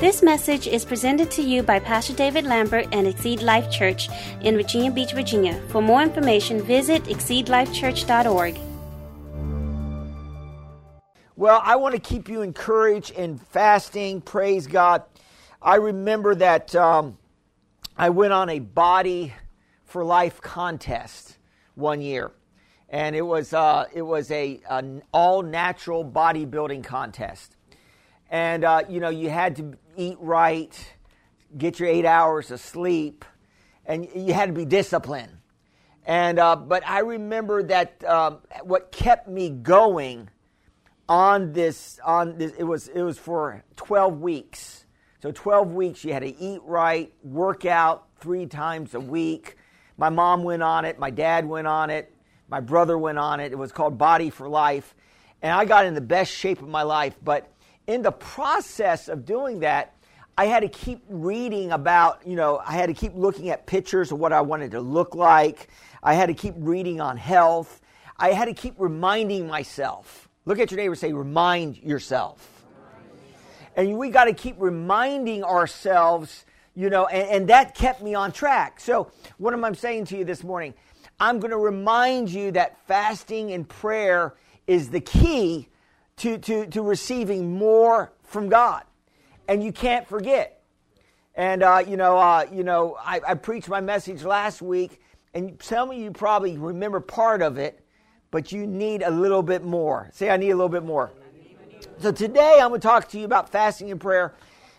This message is presented to you by Pastor David Lambert and Exceed Life Church in Virginia Beach, Virginia. For more information, visit exceedlifechurch.org. Well, I want to keep you encouraged in fasting. Praise God. I remember that um, I went on a body for life contest one year, and it was uh, it was a an all natural bodybuilding contest, and uh, you know you had to eat right, get your eight hours of sleep, and you had to be disciplined. And uh, but I remember that um, what kept me going on this on this it was it was for 12 weeks. So 12 weeks you had to eat right, work out three times a week. My mom went on it, my dad went on it, my brother went on it. It was called Body for Life. And I got in the best shape of my life, but in the process of doing that, I had to keep reading about, you know, I had to keep looking at pictures of what I wanted to look like. I had to keep reading on health. I had to keep reminding myself. Look at your neighbor say, remind yourself. And we got to keep reminding ourselves, you know, and, and that kept me on track. So, what am I saying to you this morning? I'm going to remind you that fasting and prayer is the key to, to, to receiving more from God and you can't forget. And uh, you know, uh, you know, I, I, preached my message last week, and some of you probably remember part of it, but you need a little bit more. Say, I need a little bit more. So today, I'm going to talk to you about fasting and prayer,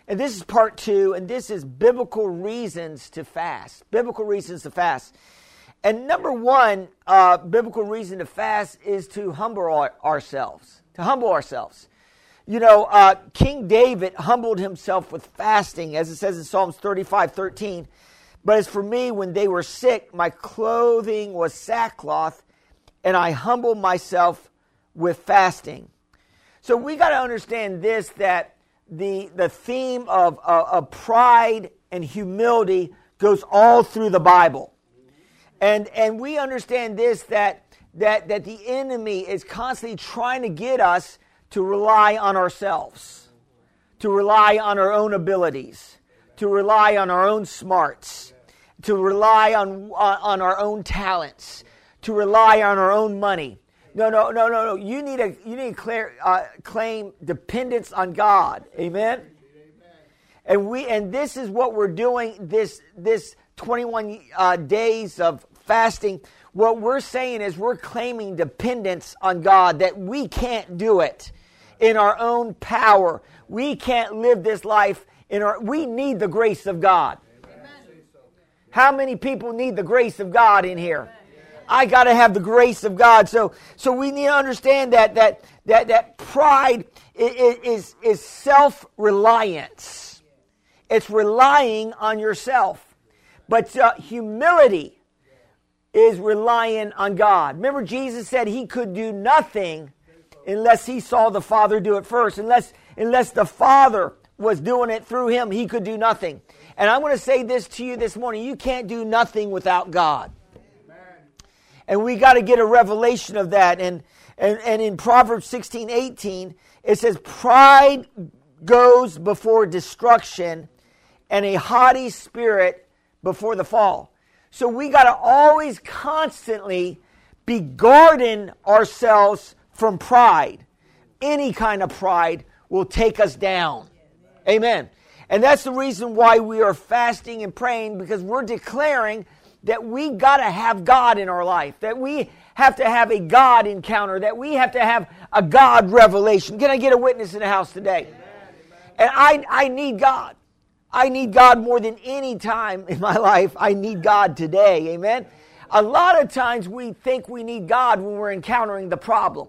and this is part two, and this is biblical reasons to fast. Biblical reasons to fast. And number one, uh, biblical reason to fast is to humble our, ourselves. To humble ourselves. You know, uh, King David humbled himself with fasting, as it says in Psalms 35 13. But as for me, when they were sick, my clothing was sackcloth, and I humbled myself with fasting. So we got to understand this that the, the theme of, uh, of pride and humility goes all through the Bible. And, and we understand this that, that, that the enemy is constantly trying to get us to rely on ourselves, to rely on our own abilities, to rely on our own smarts, to rely on, on our own talents, to rely on our own money. No, no, no, no, no. You need to you need to clear, uh, claim dependence on God. Amen. And we and this is what we're doing. This this 21 uh, days of fasting. What we're saying is we're claiming dependence on God that we can't do it in our own power. We can't live this life in our, we need the grace of God. How many people need the grace of God in here? I got to have the grace of God. So, so we need to understand that that that that pride is is, is self reliance. It's relying on yourself, but uh, humility is relying on God. Remember, Jesus said he could do nothing unless he saw the Father do it first. Unless, unless the Father was doing it through him, he could do nothing. And I'm going to say this to you this morning you can't do nothing without God. And we got to get a revelation of that. And, and, and in Proverbs 16 18, it says, Pride goes before destruction, and a haughty spirit before the fall. So we got to always constantly be guarding ourselves from pride. Any kind of pride will take us down. Amen. And that's the reason why we are fasting and praying because we're declaring that we got to have God in our life, that we have to have a God encounter, that we have to have a God revelation. Can I get a witness in the house today? And I, I need God. I need God more than any time in my life. I need God today. Amen. A lot of times we think we need God when we're encountering the problem.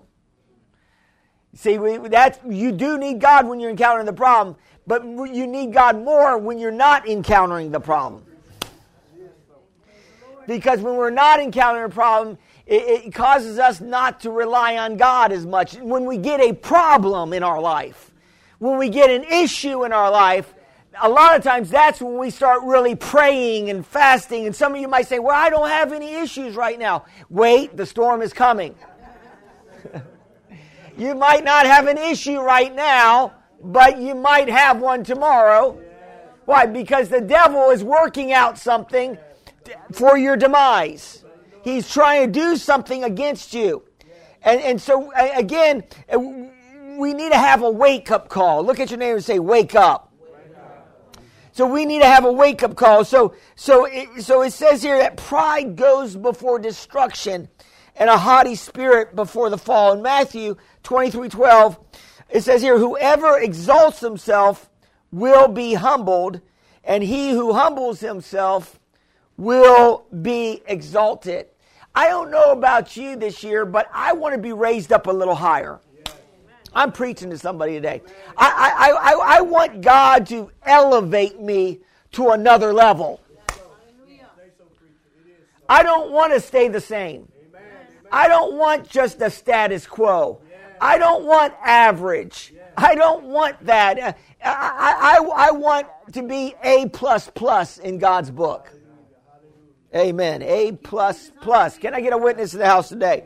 See, that you do need God when you're encountering the problem, but you need God more when you're not encountering the problem. Because when we're not encountering a problem, it, it causes us not to rely on God as much. When we get a problem in our life, when we get an issue in our life, a lot of times that's when we start really praying and fasting. And some of you might say, Well, I don't have any issues right now. Wait, the storm is coming. You might not have an issue right now. but you might have one tomorrow. Why? Because the devil is working out something for your demise. He's trying to do something against you. And, and so, again, we need to have a wake up call. Look at your neighbor and say, Wake up. So we need to have a wake up call. So, so, it, so it says here that pride goes before destruction and a haughty spirit before the fall. In Matthew 23 12, it says here, Whoever exalts himself will be humbled, and he who humbles himself will be exalted. I don't know about you this year, but I want to be raised up a little higher. I'm preaching to somebody today. I, I, I, I want God to elevate me to another level. I don't want to stay the same. I don't want just the status quo. I don't want average. I don't want that. Uh, I, I, I want to be A plus plus in God's book. Amen. A plus plus. Can I get a witness in the house today?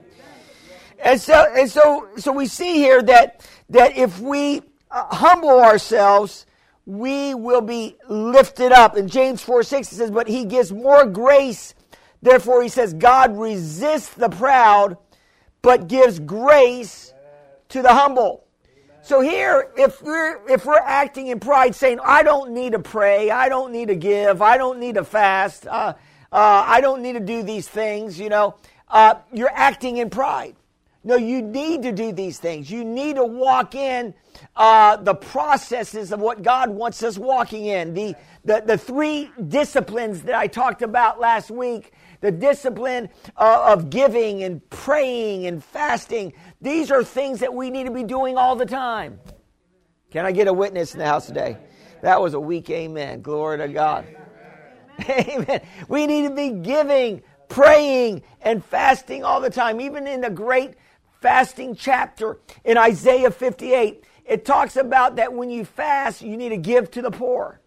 And so, and so, so we see here that that if we uh, humble ourselves, we will be lifted up. In James 4 6, it says, But he gives more grace. Therefore, he says, God resists the proud, but gives grace to the humble. So here, if we're if we're acting in pride, saying, "I don't need to pray, I don't need to give, I don't need to fast, uh, uh, I don't need to do these things," you know, uh, you're acting in pride. No, you need to do these things. You need to walk in uh, the processes of what God wants us walking in. The, the, the three disciplines that I talked about last week the discipline uh, of giving and praying and fasting. These are things that we need to be doing all the time. Can I get a witness in the house today? That was a weak amen. Glory to God. Amen. We need to be giving, praying, and fasting all the time, even in the great fasting chapter in Isaiah 58, it talks about that when you fast, you need to give to the poor.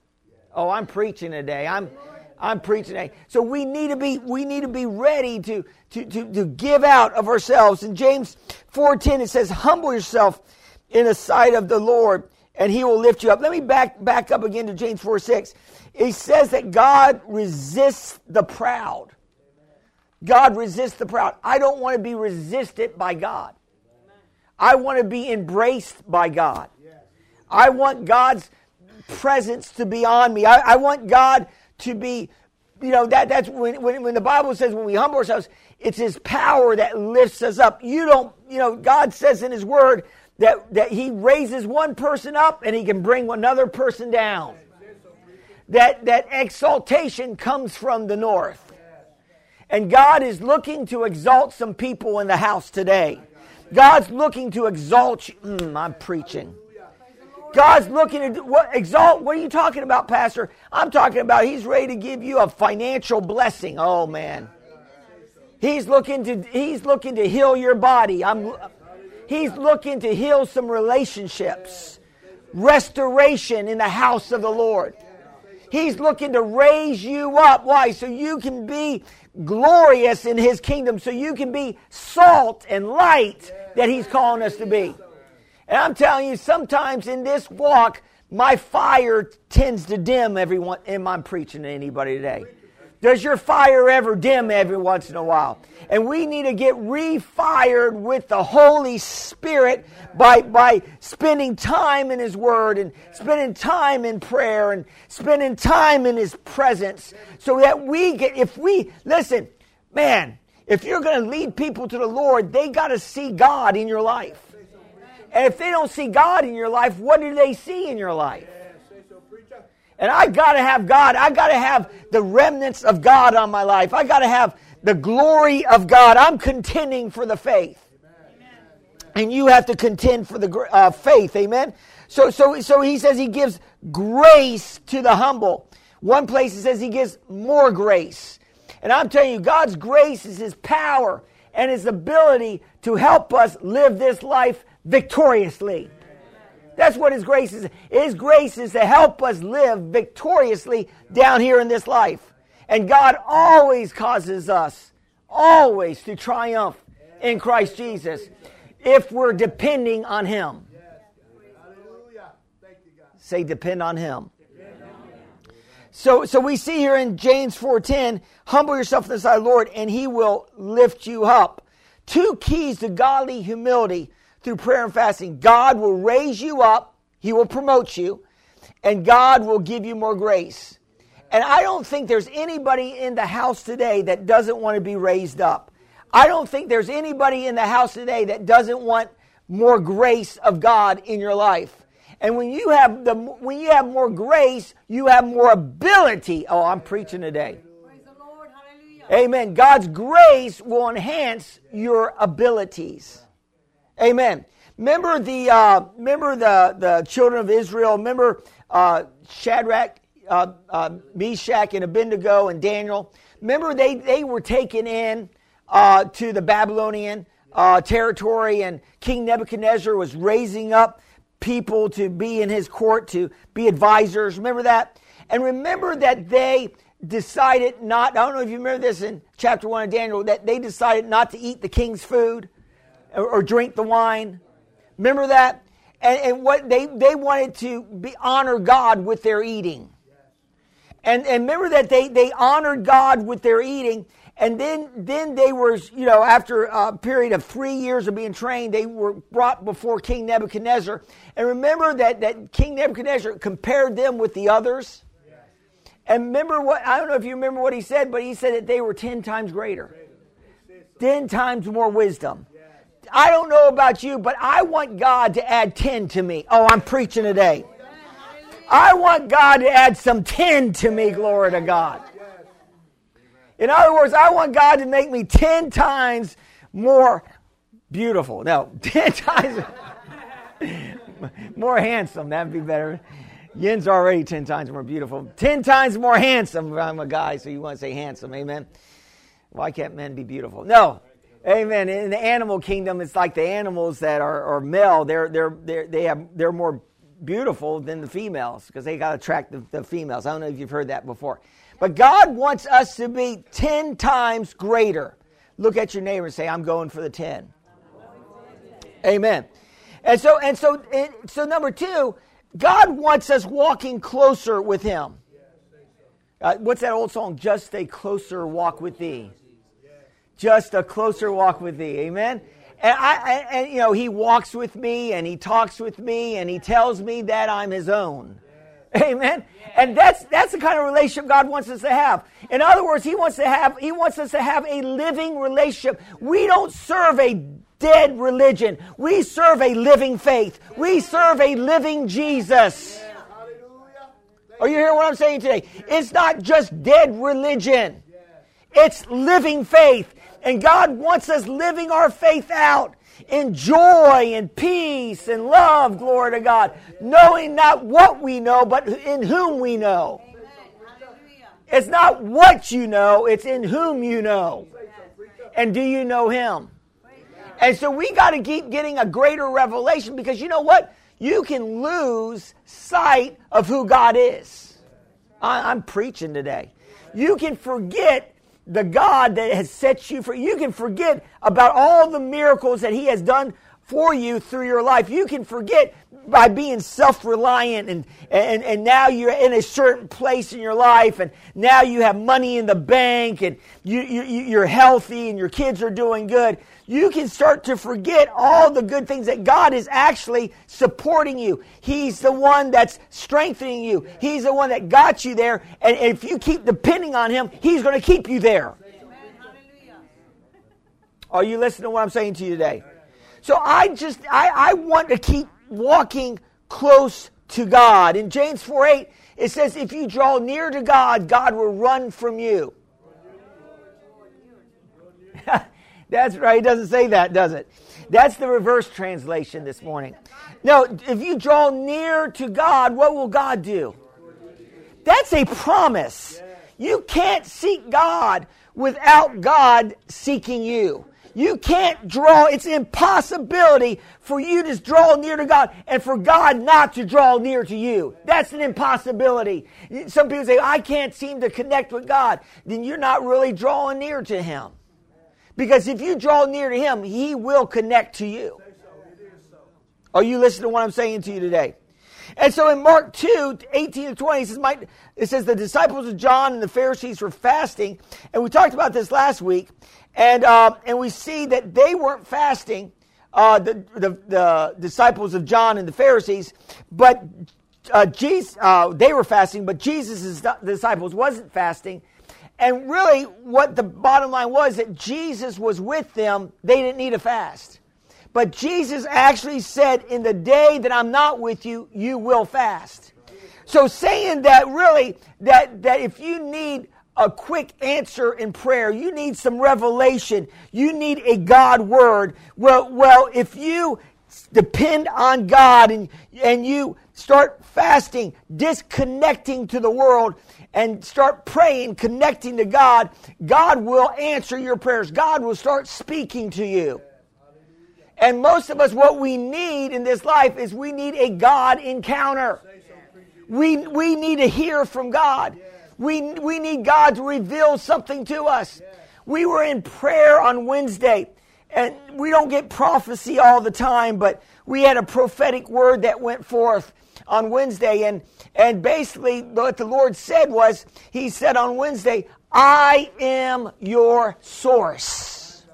Oh, I'm preaching today. I'm I'm preaching today. So we need to be we need to be ready to to to, to give out of ourselves. In James 4:10 it says, "Humble yourself in the sight of the Lord, and he will lift you up." Let me back back up again to James 4:6. It says that God resists the proud. God resists the proud. I don't want to be resisted by God. I want to be embraced by God. I want God's presence to be on me. I, I want God to be, you know, that, that's when, when, when the Bible says when we humble ourselves, it's His power that lifts us up. You don't, you know, God says in His Word that, that He raises one person up and He can bring another person down. That, that exaltation comes from the north. And God is looking to exalt some people in the house today. God's looking to exalt you. Mm, I'm preaching. God's looking to what, exalt. What are you talking about, Pastor? I'm talking about He's ready to give you a financial blessing. Oh man, He's looking to He's looking to heal your body. I'm. He's looking to heal some relationships, restoration in the house of the Lord. He's looking to raise you up. Why? So you can be glorious in His kingdom, so you can be salt and light that He's calling us to be. And I'm telling you, sometimes in this walk, my fire tends to dim every one. Am I preaching to anybody today? Does your fire ever dim every once in a while? And we need to get refired with the Holy Spirit by, by spending time in His Word and spending time in prayer and spending time in His presence so that we get, if we, listen, man, if you're going to lead people to the Lord, they got to see God in your life. And if they don't see God in your life, what do they see in your life? And I got to have God. I got to have the remnants of God on my life. I got to have the glory of God. I'm contending for the faith. And you have to contend for the uh, faith. Amen. So, so, so he says he gives grace to the humble. One place he says he gives more grace. And I'm telling you, God's grace is his power and his ability to help us live this life victoriously. That's what His grace is. His grace is to help us live victoriously down here in this life. And God always causes us, always to triumph in Christ Jesus if we're depending on Him. Say, depend on Him. So, so we see here in James 4.10, humble yourself in the sight of the Lord and he will lift you up. Two keys to godly humility through prayer and fasting. God will raise you up. He will promote you and God will give you more grace. And I don't think there's anybody in the house today that doesn't want to be raised up. I don't think there's anybody in the house today that doesn't want more grace of God in your life. And when you have the when you have more grace, you have more ability. Oh, I'm preaching today. Lord, Amen. God's grace will enhance your abilities. Amen. Remember the uh, remember the the children of Israel. Remember uh, Shadrach, uh, uh, Meshach, and Abednego, and Daniel. Remember they they were taken in uh, to the Babylonian uh, territory, and King Nebuchadnezzar was raising up people to be in his court, to be advisors. Remember that? And remember that they decided not, I don't know if you remember this in chapter 1 of Daniel, that they decided not to eat the king's food or, or drink the wine. Remember that? And, and, what they, they wanted to be, honor God with their eating. And, and remember that they, they honored God with their eating. And then, then they were, you know, after a period of three years of being trained, they were brought before King Nebuchadnezzar. And remember that, that King Nebuchadnezzar compared them with the others. And remember what, I don't know if you remember what he said, but he said that they were 10 times greater, 10 times more wisdom. I don't know about you, but I want God to add 10 to me. Oh, I'm preaching today. I want God to add some 10 to me, glory to God. In other words, I want God to make me 10 times more beautiful. No, 10 times more handsome. That'd be better. Yin's already 10 times more beautiful. 10 times more handsome. I'm a guy, so you want to say handsome. Amen. Why can't men be beautiful? No. Amen. In the animal kingdom, it's like the animals that are, are male, they're, they're, they're, they have, they're more beautiful than the females because they got to attract the, the females. I don't know if you've heard that before. But God wants us to be 10 times greater. Look at your neighbor and say, I'm going for the 10. Amen. And so, and so, and so number two, God wants us walking closer with Him. Uh, what's that old song? Just a closer walk with Thee. Just a closer walk with Thee. Amen. And I, and you know, He walks with me, and He talks with me, and He tells me that I'm His own. Amen. And that's that's the kind of relationship God wants us to have. In other words, He wants to have He wants us to have a living relationship. We don't serve a dead religion. We serve a living faith. We serve a living Jesus. Are you hearing what I'm saying today? It's not just dead religion. It's living faith. And God wants us living our faith out in joy and peace and love, glory to God, knowing not what we know, but in whom we know. It's not what you know, it's in whom you know. And do you know Him? And so we got to keep getting a greater revelation because you know what? You can lose sight of who God is. I'm preaching today. You can forget the God that has set you free. You can forget about all the miracles that He has done for you through your life. You can forget by being self-reliant and, and, and now you're in a certain place in your life and now you have money in the bank and you, you, you're healthy and your kids are doing good. You can start to forget all the good things that God is actually supporting you. He's the one that's strengthening you. He's the one that got you there. And if you keep depending on Him, He's going to keep you there. Are you listening to what I'm saying to you today? So I just, I, I want to keep walking close to God. In James 4 8, it says, if you draw near to God, God will run from you. That's right. It doesn't say that, does it? That's the reverse translation this morning. No, if you draw near to God, what will God do? That's a promise. You can't seek God without God seeking you. You can't draw, it's impossibility for you to draw near to God and for God not to draw near to you. That's an impossibility. Some people say, I can't seem to connect with God. Then you're not really drawing near to Him. Because if you draw near to Him, He will connect to you. Are you listening to what I'm saying to you today? And so in Mark 2, 18 to 20, it says, my, it says the disciples of John and the Pharisees were fasting. And we talked about this last week. And, uh, and we see that they weren't fasting, uh, the, the, the, disciples of John and the Pharisees, but uh, Jesus, uh, they were fasting, but Jesus' disciples wasn't fasting. And really, what the bottom line was that Jesus was with them, they didn't need a fast. But Jesus actually said, In the day that I'm not with you, you will fast. So saying that really, that, that if you need a quick answer in prayer, you need some revelation, you need a God word. Well, well, if you depend on God and, and you start fasting, disconnecting to the world, and start praying, connecting to God, God will answer your prayers. God will start speaking to you. And most of us, what we need in this life is we need a God encounter. We, we need to hear from God. We, we need God to reveal something to us. We were in prayer on Wednesday, and we don't get prophecy all the time, but we had a prophetic word that went forth on Wednesday. And, and basically, what the Lord said was, He said on Wednesday, I am your source.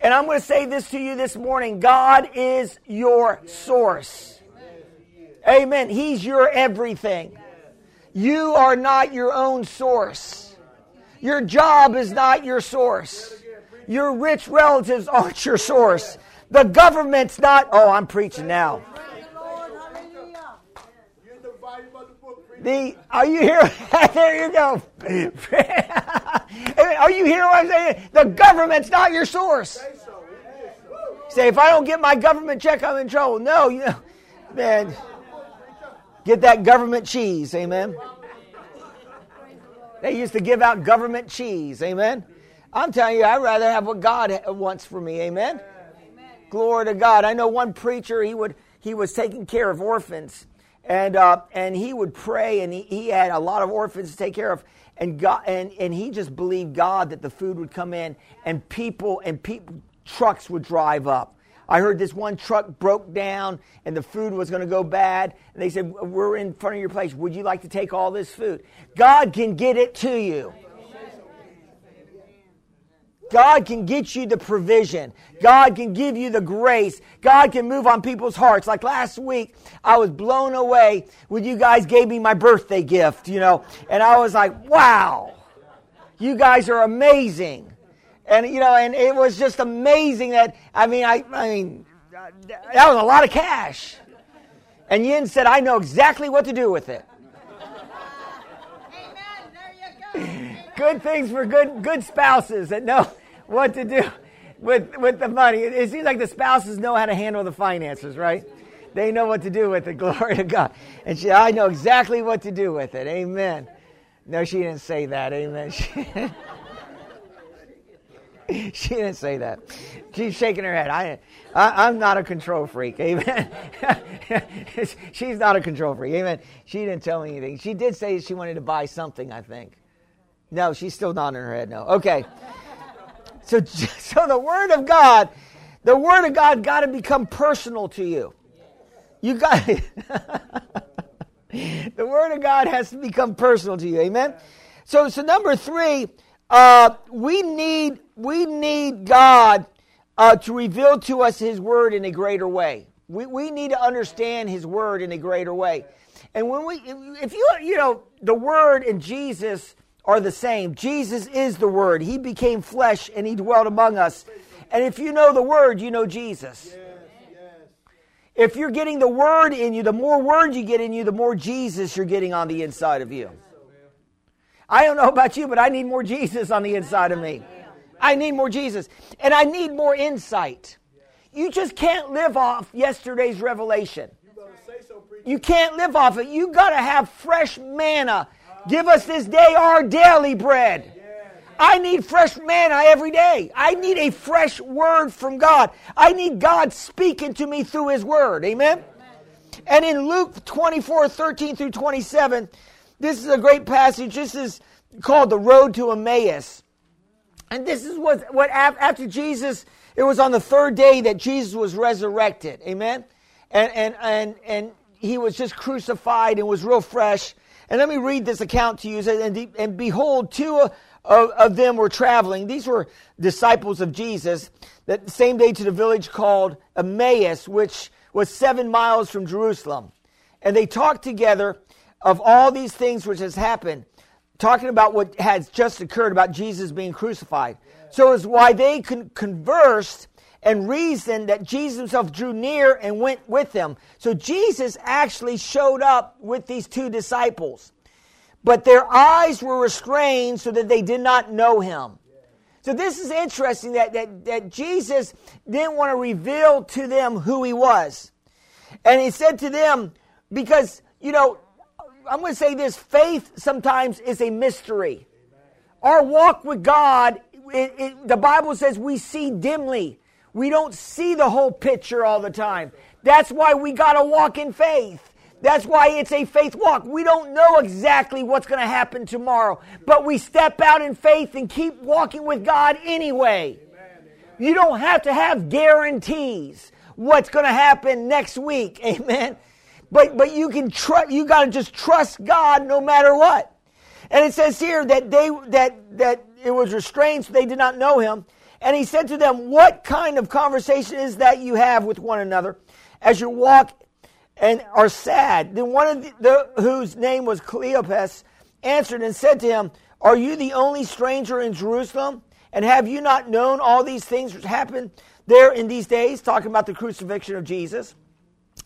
And I'm going to say this to you this morning God is your source. Amen. He's your everything. You are not your own source. Your job is not your source. Your rich relatives aren't your source. The government's not. Oh, I'm preaching now. The are you here? there you go. are you hearing what I'm saying? The government's not your source. Say, if I don't get my government check, I'm in trouble. No, you know, man, get that government cheese. Amen. They used to give out government cheese. Amen. I'm telling you, I'd rather have what God wants for me. Amen. Glory to God. I know one preacher, he would he was taking care of orphans and uh, and he would pray, and he, he had a lot of orphans to take care of, and God, and and he just believed God that the food would come in, and people and people trucks would drive up. I heard this one truck broke down and the food was going to go bad. And they said, We're in front of your place. Would you like to take all this food? God can get it to you. God can get you the provision. God can give you the grace. God can move on people's hearts. Like last week, I was blown away when you guys gave me my birthday gift, you know, and I was like, wow, you guys are amazing. And, you know, and it was just amazing that, I mean, I, I mean, that was a lot of cash. And Yin said, I know exactly what to do with it. Amen. There you go. Good things for good good spouses that know what to do with with the money. It seems like the spouses know how to handle the finances, right? They know what to do with it. Glory to God. And she, I know exactly what to do with it. Amen. No, she didn't say that. Amen. She, she didn't say that. She's shaking her head. I, I, am not a control freak. Amen. She's not a control freak. Amen. She didn't tell me anything. She did say she wanted to buy something, I think. No, she's still nodding her head no. Okay. So, so the Word of God, the Word of God got to become personal to you. You got the Word of God has to become personal to you. Amen. So, so number three, uh, we need we need God uh, to reveal to us His Word in a greater way. We we need to understand His Word in a greater way. And when we, if you you know, the Word and Jesus are the same. Jesus is the Word. He became flesh and He dwelt among us. And if you know the Word, you know Jesus. If you're getting the Word in you, the more Word you get in you, the more Jesus you're getting on the inside of you. I don't know about you, but I need more Jesus on the inside of me. I need more Jesus. And I need more insight. You just can't live off yesterday's revelation. You can't live off it. You got to have fresh manna Give us this day our daily bread. I need fresh manna every day. I need a fresh word from God. I need God speaking to me through His word. Amen? And in Luke 24 13 through 27, this is a great passage. This is called the road to Emmaus. And this is what, what after Jesus, it was on the third day that Jesus was resurrected. Amen? and, and, and, and he was just crucified and was real fresh. And let me read this account to you. And, and behold, two of, of them were traveling. These were disciples of Jesus. That same day to the village called Emmaus, which was seven miles from Jerusalem. And they talked together of all these things which has happened, talking about what has just occurred about Jesus being crucified. So it's why they con- conversed and reasoned that Jesus himself drew near and went with them. So Jesus actually showed up with these two disciples. But their eyes were restrained so that they did not know him. So this is interesting that, that, that Jesus didn't want to reveal to them who he was. And he said to them, because, you know, I'm going to say this faith sometimes is a mystery. Our walk with God, it, it, the Bible says we see dimly. We don't see the whole picture all the time. That's why we got to walk in faith. That's why it's a faith walk. We don't know exactly what's going to happen tomorrow, but we step out in faith and keep walking with God anyway. You don't have to have guarantees what's going to happen next week. Amen. But but you can trust you got to just trust God no matter what. And it says here that they that that it was restrained so they did not know him. And he said to them, What kind of conversation is that you have with one another as you walk and are sad? Then one of the, the whose name was Cleopas answered and said to him, Are you the only stranger in Jerusalem? And have you not known all these things which happened there in these days? Talking about the crucifixion of Jesus.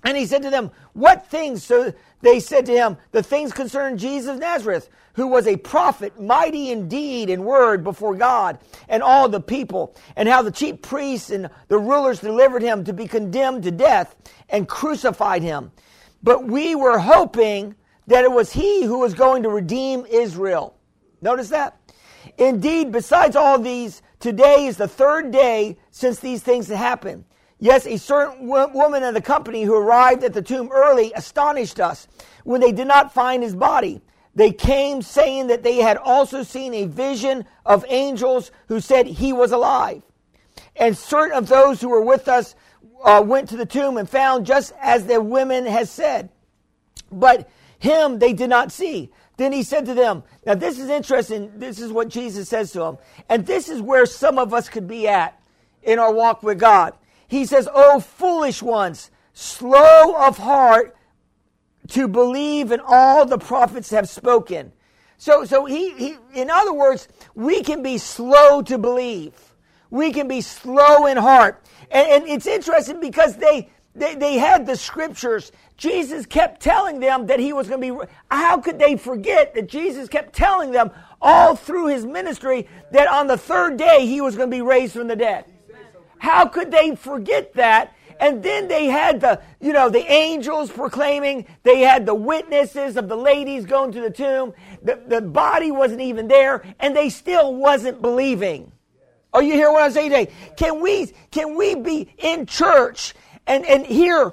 And he said to them, What things? So they said to him, The things concerning Jesus of Nazareth, who was a prophet, mighty indeed in deed and word before God and all the people, and how the chief priests and the rulers delivered him to be condemned to death and crucified him. But we were hoping that it was he who was going to redeem Israel. Notice that. Indeed, besides all these, today is the third day since these things happened. Yes, a certain woman of the company who arrived at the tomb early astonished us when they did not find his body. They came saying that they had also seen a vision of angels who said he was alive. And certain of those who were with us uh, went to the tomb and found just as the women had said. But him they did not see. Then he said to them, Now this is interesting. This is what Jesus says to them. And this is where some of us could be at in our walk with God. He says, Oh, foolish ones, slow of heart to believe in all the prophets have spoken. So, so he, he, in other words, we can be slow to believe. We can be slow in heart. And, and it's interesting because they, they, they had the scriptures. Jesus kept telling them that he was going to be. How could they forget that Jesus kept telling them all through his ministry that on the third day he was going to be raised from the dead? How could they forget that? And then they had the, you know, the angels proclaiming, they had the witnesses of the ladies going to the tomb. The, the body wasn't even there, and they still wasn't believing. Are you hear what I'm saying today? Can we, can we be in church and, and hear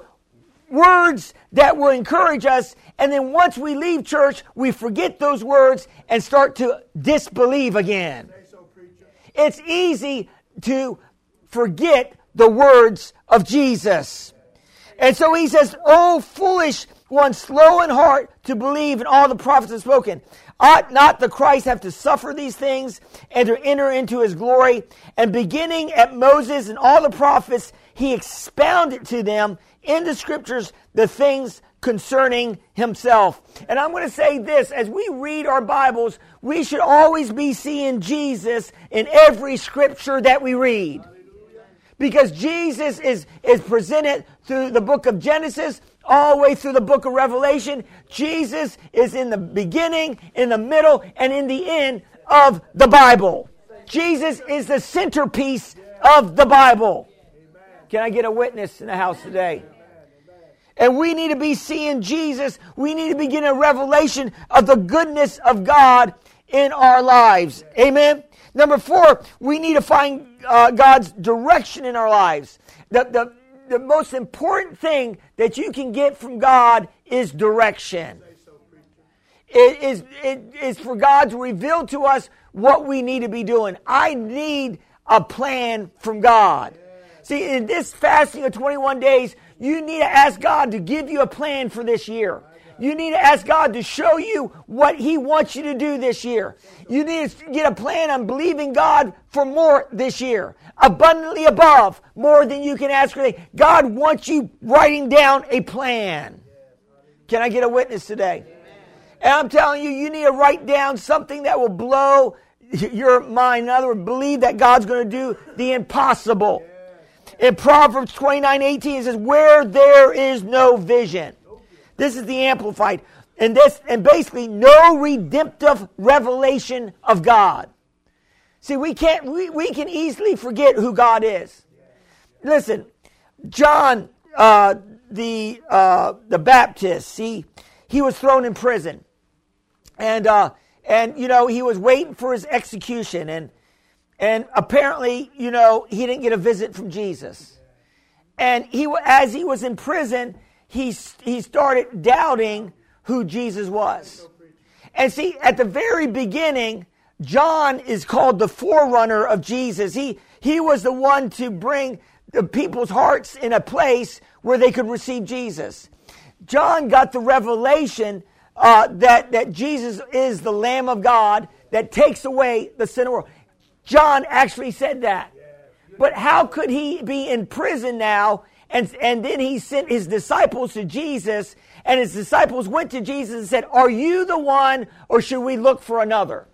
words that will encourage us, and then once we leave church, we forget those words and start to disbelieve again? It's easy to forget the words of Jesus. And so he says, Oh, foolish one, slow in heart to believe in all the prophets have spoken. Ought not the Christ have to suffer these things and to enter into his glory? And beginning at Moses and all the prophets, he expounded to them in the scriptures the things concerning himself. And I'm going to say this as we read our Bibles, we should always be seeing Jesus in every scripture that we read because Jesus is, is presented through the book of Genesis all the way through the book of Revelation. Jesus is in the beginning, in the middle, and in the end of the Bible. Jesus is the centerpiece of the Bible. Can I get a witness in the house today? And we need to be seeing Jesus. We need to be getting a revelation of the goodness of God in our lives. Amen. Number four, we need to find uh, God's direction in our lives. The, the, the most important thing that you can get from God is direction. It is, it is for God to reveal to us what we need to be doing. I need a plan from God. See, in this fasting of 21 days, You need to ask God to give you a plan for this year. You need to ask God to show you what He wants you to do this year. You need to get a plan on believing God for more this year. Abundantly above, more than you can ask for. God wants you writing down a plan. Can I get a witness today? And I'm telling you, you need to write down something that will blow your mind. In other words, believe that God's going to do the impossible. In Proverbs 29 18, it says, Where there is no vision. This is the Amplified. And this, and basically, no redemptive revelation of God. See, we can't, we, we can easily forget who God is. Listen, John, uh, the, uh, the Baptist, he, he was thrown in prison. And, uh, and, you know, he was waiting for his execution. And, and apparently, you know, he didn't get a visit from Jesus. And he, as he was in prison, he, he started doubting who Jesus was. And see, at the very beginning, John is called the forerunner of Jesus. He, he was the one to bring the people's hearts in a place where they could receive Jesus. John got the revelation uh, that, that Jesus is the Lamb of God that takes away the sin of the world. John actually said that. But how could he be in prison now? And, and then he sent his disciples to Jesus, and his disciples went to Jesus and said, Are you the one, or should we look for another?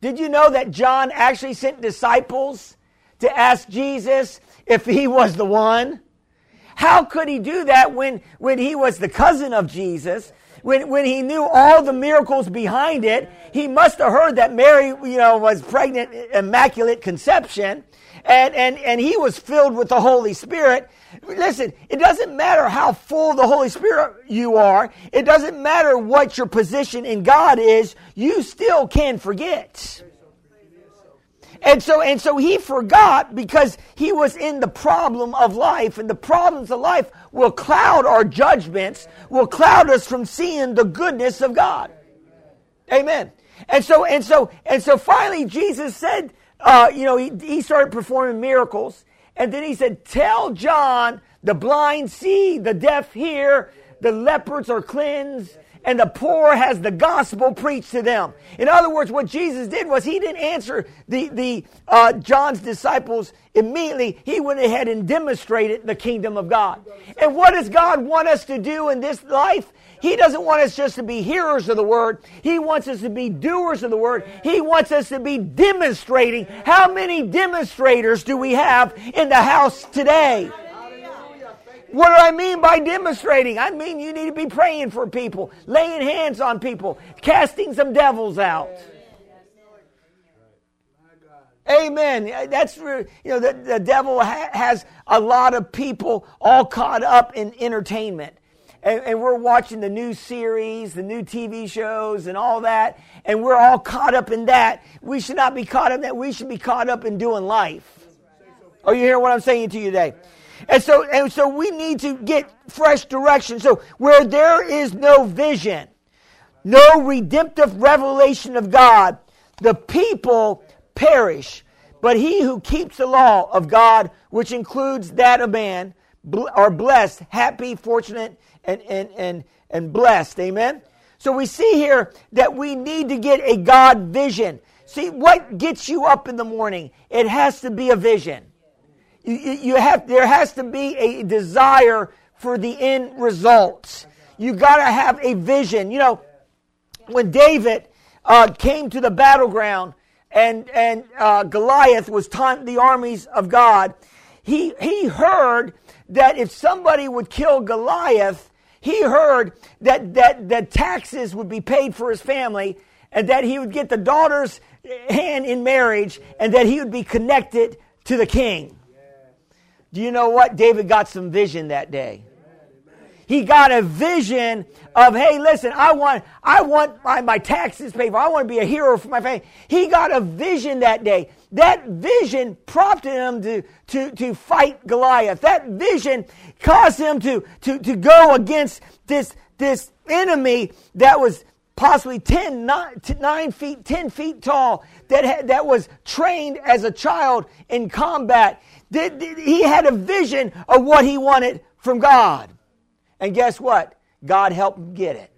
Did you know that John actually sent disciples to ask Jesus if he was the one? How could he do that when, when he was the cousin of Jesus? when, when he knew all the miracles behind it, he must have heard that Mary, you know, was pregnant, immaculate conception, and, and, and he was filled with the Holy Spirit. Listen, it doesn't matter how full the Holy Spirit you are. It doesn't matter what your position in God is. You still can forget. And so, and so he forgot because he was in the problem of life, and the problems of life will cloud our judgments, will cloud us from seeing the goodness of God. Amen. And so, and so, and so finally Jesus said, uh, you know, he, he started performing miracles. And then he said, tell John, the blind see, the deaf hear, the lepers are cleansed, and the poor has the gospel preached to them. In other words, what Jesus did was he didn't answer the, the uh, John's disciples immediately. He went ahead and demonstrated the kingdom of God. And what does God want us to do in this life? He doesn't want us just to be hearers of the word. He wants us to be doers of the word. He wants us to be demonstrating. How many demonstrators do we have in the house today? What do I mean by demonstrating? I mean you need to be praying for people, laying hands on people, casting some devils out. Amen. That's you know the, the devil ha- has a lot of people all caught up in entertainment. And, and, we're watching the new series, the new TV shows, and all that, and we're all caught up in that. We should not be caught up in that. We should be caught up in doing life. Are you hearing what I'm saying to you today? And so, and so we need to get fresh direction. So where there is no vision, no redemptive revelation of God, the people perish. But he who keeps the law of God, which includes that of man, are blessed, happy, fortunate, and, and, and, and blessed. Amen? So we see here that we need to get a God vision. See, what gets you up in the morning? It has to be a vision. You, have, there has to be a desire for the end results. You got to have a vision. You know, when David uh, came to the battleground and and uh, Goliath was taunting the armies of God, he he heard that if somebody would kill Goliath, he heard that that that taxes would be paid for his family, and that he would get the daughter's hand in marriage, and that he would be connected to the king. Do you know what? David got some vision that day. He got a vision of, hey, listen, I want, I want my, my taxes paid for. I want to be a hero for my family. He got a vision that day. That vision prompted him to, to, to fight Goliath. That vision caused him to, to, to go against this, this enemy that was possibly 10, 9, 9 feet, 10 feet tall, that, had, that was trained as a child in combat. He had a vision of what he wanted from God. And guess what? God helped him get it.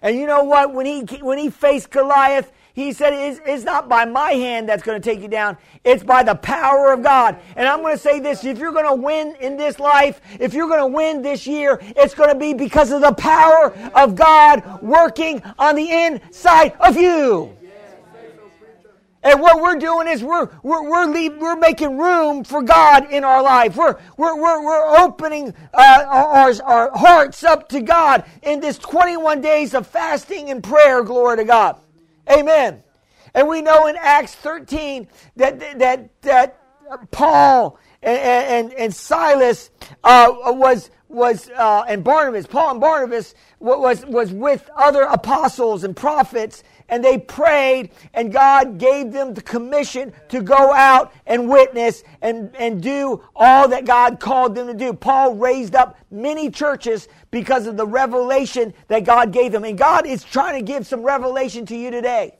And you know what? When he, when he faced Goliath, he said, it's, it's not by my hand that's going to take you down. It's by the power of God. And I'm going to say this. If you're going to win in this life, if you're going to win this year, it's going to be because of the power of God working on the inside of you. And what we're doing is we're, we're, we're, leave, we're making room for God in our life. We're, we're, we're, we're opening uh, our, our hearts up to God in this 21 days of fasting and prayer. Glory to God. Amen. And we know in Acts 13 that, that, that Paul and, and, and Silas uh, was, was uh, and Barnabas, Paul and Barnabas was, was with other apostles and prophets and they prayed, and God gave them the commission to go out and witness and, and do all that God called them to do. Paul raised up many churches because of the revelation that God gave them. And God is trying to give some revelation to you today.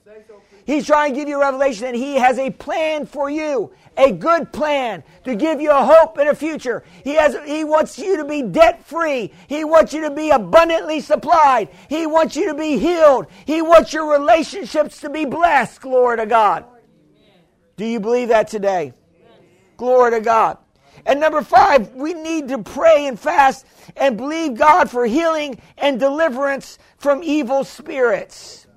He's trying to give you a revelation that He has a plan for you, a good plan to give you a hope and a future. He has, He wants you to be debt free. He wants you to be abundantly supplied. He wants you to be healed. He wants your relationships to be blessed. Glory to God. Do you believe that today? Glory to God. And number five, we need to pray and fast and believe God for healing and deliverance from evil spirits.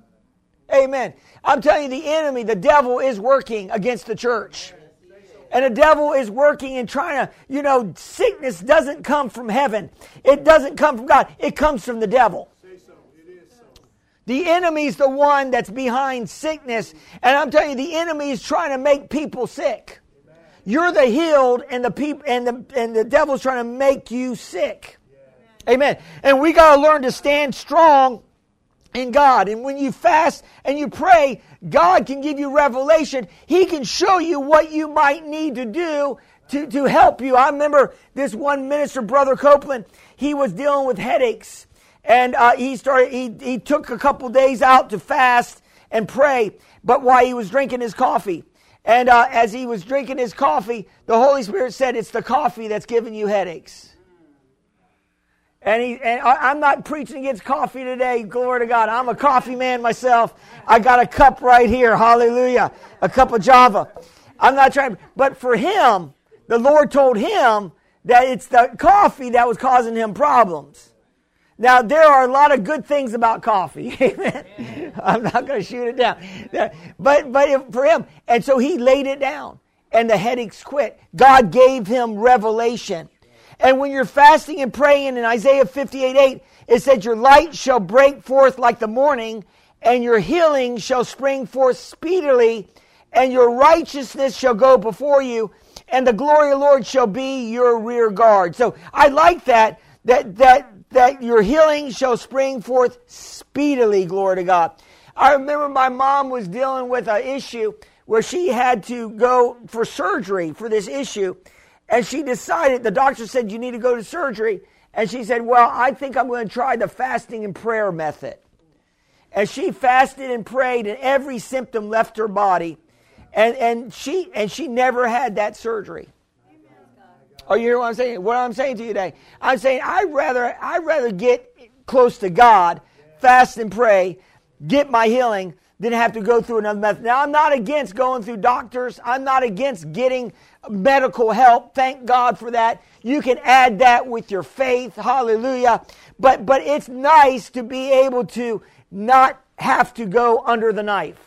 Amen. I'm telling you, the enemy, the devil, is working against the church. And the devil is working and trying to, you know, sickness doesn't come from heaven. It doesn't come from God. It comes from the devil. The enemy's the one that's behind sickness. And I'm telling you, the enemy is trying to make people sick. You're the healed, and the people and the and the devil's trying to make you sick. Amen. And we got to learn to stand strong in God. And when you fast and you pray, God can give you revelation. He can show you what you might need to do to, to help you. I remember this one minister, Brother Copeland, he was dealing with headaches. And uh, he started, he, he took a couple days out to fast and pray, but while he was drinking his coffee. And uh, as he was drinking his coffee, the Holy Spirit said, It's the coffee that's giving you headaches. And, he, and I, am not preaching against coffee today. Glory to God. I'm a coffee man myself. I got a cup right here. Hallelujah. A cup of Java. I'm not trying, but for him, the Lord told him that it's the coffee that was causing him problems. Now, there are a lot of good things about coffee. Amen. I'm not going to shoot it down. But, but for him, and so he laid it down and the headaches quit. God gave him revelation. And when you're fasting and praying in Isaiah 58 8, it said, Your light shall break forth like the morning, and your healing shall spring forth speedily, and your righteousness shall go before you, and the glory of the Lord shall be your rear guard. So I like that, that, that, that your healing shall spring forth speedily, glory to God. I remember my mom was dealing with an issue where she had to go for surgery for this issue. And she decided, the doctor said, you need to go to surgery. And she said, well, I think I'm going to try the fasting and prayer method. And she fasted and prayed, and every symptom left her body. And, and, she, and she never had that surgery. Oh, you hear what I'm saying? What I'm saying to you today? I'm saying I'd rather, I'd rather get close to God, fast and pray, get my healing, than have to go through another method. Now, I'm not against going through doctors. I'm not against getting medical help. Thank God for that. You can add that with your faith. Hallelujah. But, but it's nice to be able to not have to go under the knife.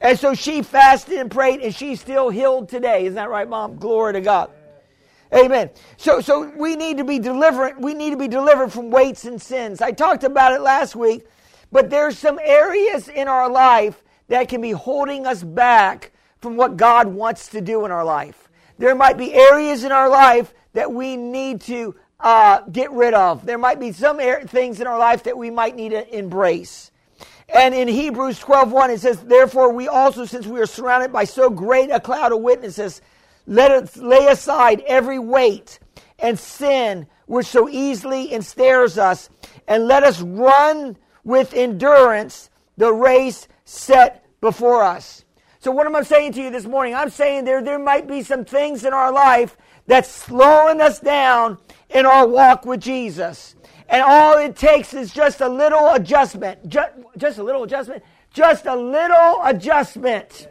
And so she fasted and prayed and she's still healed today. Isn't that right, Mom? Glory to God. Amen. So, so we need to be delivered. We need to be delivered from weights and sins. I talked about it last week, but there's some areas in our life that can be holding us back from what God wants to do in our life. There might be areas in our life that we need to uh, get rid of. There might be some things in our life that we might need to embrace. And in Hebrews 12:1 it says, "Therefore we also since we are surrounded by so great a cloud of witnesses, let us lay aside every weight and sin which so easily ensnares us, and let us run with endurance the race set before us. So, what am I saying to you this morning? I'm saying there, there might be some things in our life that's slowing us down in our walk with Jesus. And all it takes is just a little adjustment. Just, just a little adjustment. Just a little adjustment.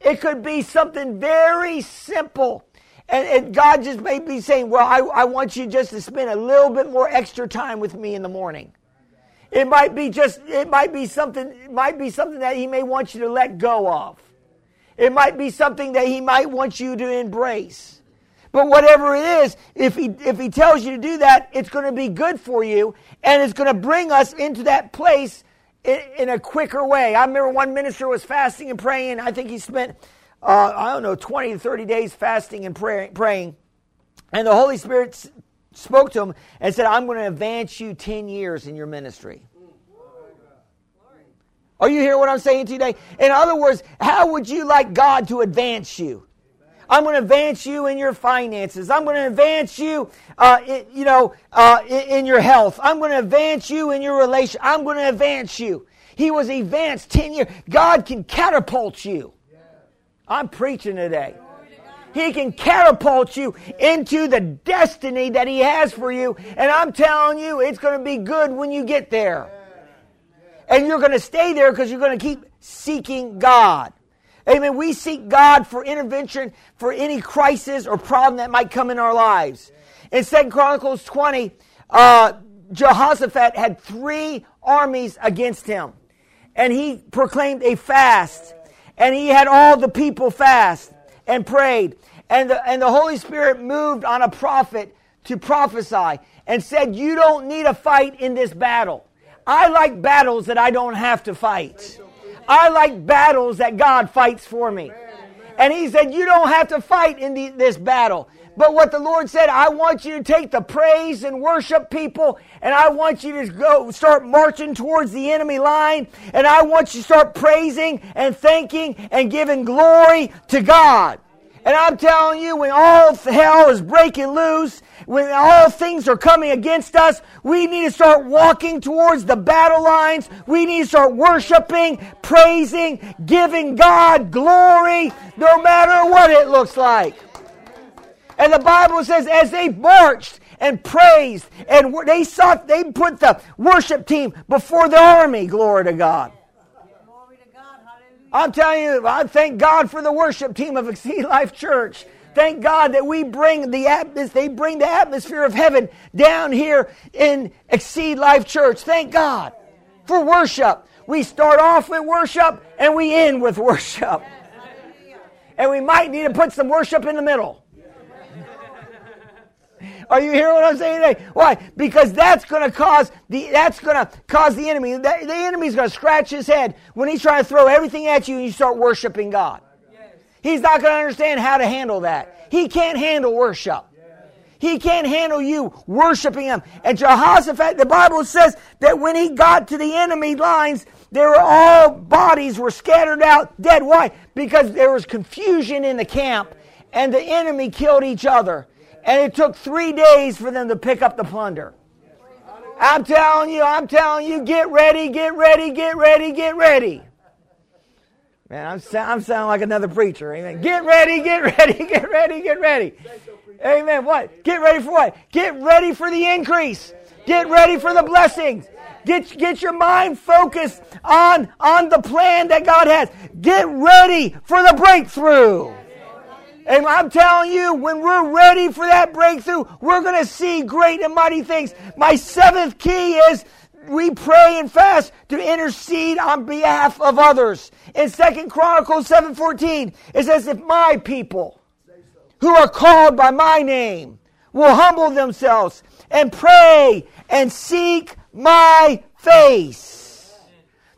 It could be something very simple. And, and, God just may be saying, Well, I, I want you just to spend a little bit more extra time with me in the morning. It might be just, it might be something, it might be something that He may want you to let go of. It might be something that he might want you to embrace. But whatever it is, if he, if he tells you to do that, it's going to be good for you and it's going to bring us into that place in, in a quicker way. I remember one minister was fasting and praying. I think he spent, uh, I don't know, 20 to 30 days fasting and pray, praying. And the Holy Spirit spoke to him and said, I'm going to advance you 10 years in your ministry. Are you hearing what I'm saying today? In other words, how would you like God to advance you? I'm going to advance you in your finances. I'm going to advance you, uh, in, you know, uh, in, in, your health. I'm going to advance you in your relation. I'm going to advance you. He was advanced 10 years. God can catapult you. I'm preaching today. He can catapult you into the destiny that He has for you. And I'm telling you, it's going to be good when you get there. And you're going to stay there because you're going to keep seeking God. Amen. We seek God for intervention for any crisis or problem that might come in our lives. In Second Chronicles 20, uh, Jehoshaphat had three armies against him. And he proclaimed a fast. And he had all the people fast and prayed. And the, and the Holy Spirit moved on a prophet to prophesy and said, You don't need a fight in this battle. I like battles that I don't have to fight. I like battles that God fights for me. And he said, You don't have to fight in the, this battle. But what the Lord said, I want you to take the praise and worship people, and I want you to go start marching towards the enemy line, and I want you to start praising and thanking and giving glory to God. And I'm telling you, when all hell is breaking loose when all things are coming against us, we need to start walking towards the battle lines. We need to start worshiping, praising, giving God glory, no matter what it looks like. And the Bible says, as they marched and praised, and they sought, they put the worship team before the army. Glory to God. I'm telling you, I thank God for the worship team of Exceed Life Church. Thank God that we bring the atmosphere, they bring the atmosphere of heaven down here in Exceed Life Church. Thank God for worship. We start off with worship and we end with worship. And we might need to put some worship in the middle. Are you hearing what I'm saying today? Why? Because that's going to cause the that's going to cause the enemy. The, the enemy's going to scratch his head when he's trying to throw everything at you and you start worshiping God. He's not going to understand how to handle that. He can't handle worship. He can't handle you worshiping him. And Jehoshaphat, the Bible says that when he got to the enemy lines, there were all bodies were scattered out dead. Why? Because there was confusion in the camp and the enemy killed each other. And it took three days for them to pick up the plunder. I'm telling you, I'm telling you, get ready, get ready, get ready, get ready. Man, I'm, I'm sounding like another preacher. Amen. Get ready, get ready, get ready, get ready. Amen. What? Get ready for what? Get ready for the increase. Get ready for the blessings. Get, get your mind focused on, on the plan that God has. Get ready for the breakthrough. And I'm telling you, when we're ready for that breakthrough, we're going to see great and mighty things. My seventh key is we pray and fast to intercede on behalf of others. In Second Chronicles 7:14, it says, If my people who are called by my name will humble themselves and pray and seek my face.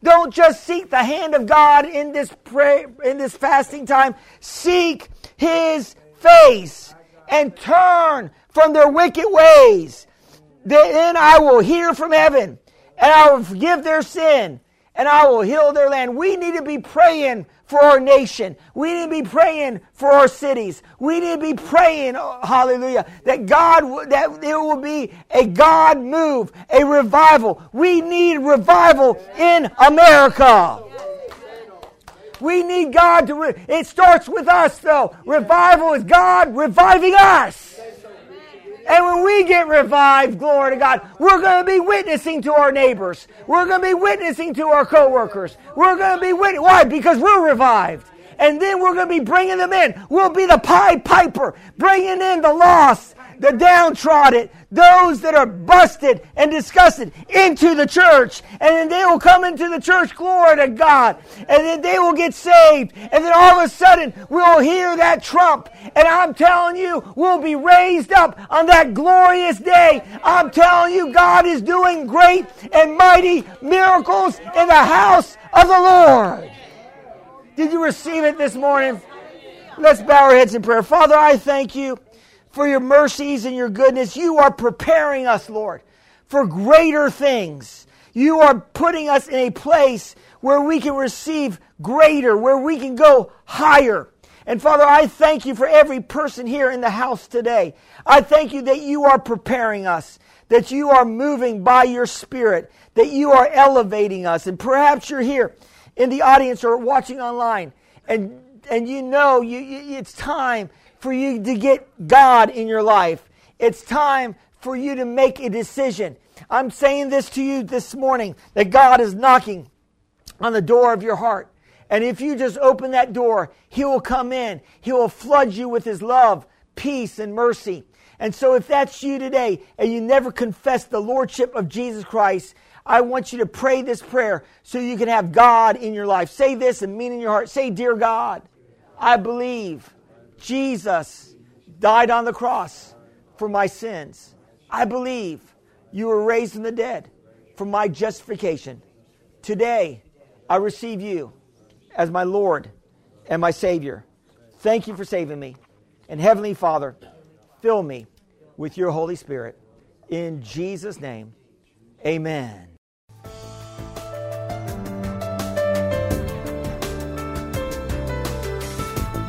Don't just seek the hand of God in this pray in this fasting time. Seek his face and turn from their wicked ways. Then I will hear from heaven and I will forgive their sin and I will heal their land. We need to be praying for our nation. We need to be praying for our cities. We need to be praying, hallelujah, that God, that there will be a God move, a revival. We need revival in America. We need God to, re- it starts with us though. Revival is God reviving us. And when we get revived, glory to God, we're going to be witnessing to our neighbors. We're going to be witnessing to our coworkers. We're going to be witnessing. Why? Because we're revived. And then we're going to be bringing them in. We'll be the Pied Piper, bringing in the lost, the downtrodden, those that are busted and disgusted into the church. And then they will come into the church, glory to God. And then they will get saved. And then all of a sudden, we'll hear that trump. And I'm telling you, we'll be raised up on that glorious day. I'm telling you, God is doing great and mighty miracles in the house of the Lord. Did you receive it this morning? Let's bow our heads in prayer. Father, I thank you for your mercies and your goodness. You are preparing us, Lord, for greater things. You are putting us in a place where we can receive greater, where we can go higher. And Father, I thank you for every person here in the house today. I thank you that you are preparing us, that you are moving by your Spirit, that you are elevating us. And perhaps you're here in the audience or watching online, and, and you know you, you, it's time for you to get God in your life. It's time for you to make a decision. I'm saying this to you this morning that God is knocking on the door of your heart. And if you just open that door, He will come in. He will flood you with His love, peace, and mercy. And so if that's you today and you never confess the Lordship of Jesus Christ, I want you to pray this prayer so you can have God in your life. Say this and mean in your heart. Say, Dear God, I believe Jesus died on the cross for my sins. I believe you were raised from the dead for my justification. Today, I receive you as my Lord and my Savior. Thank you for saving me. And Heavenly Father, fill me with your Holy Spirit. In Jesus' name, amen.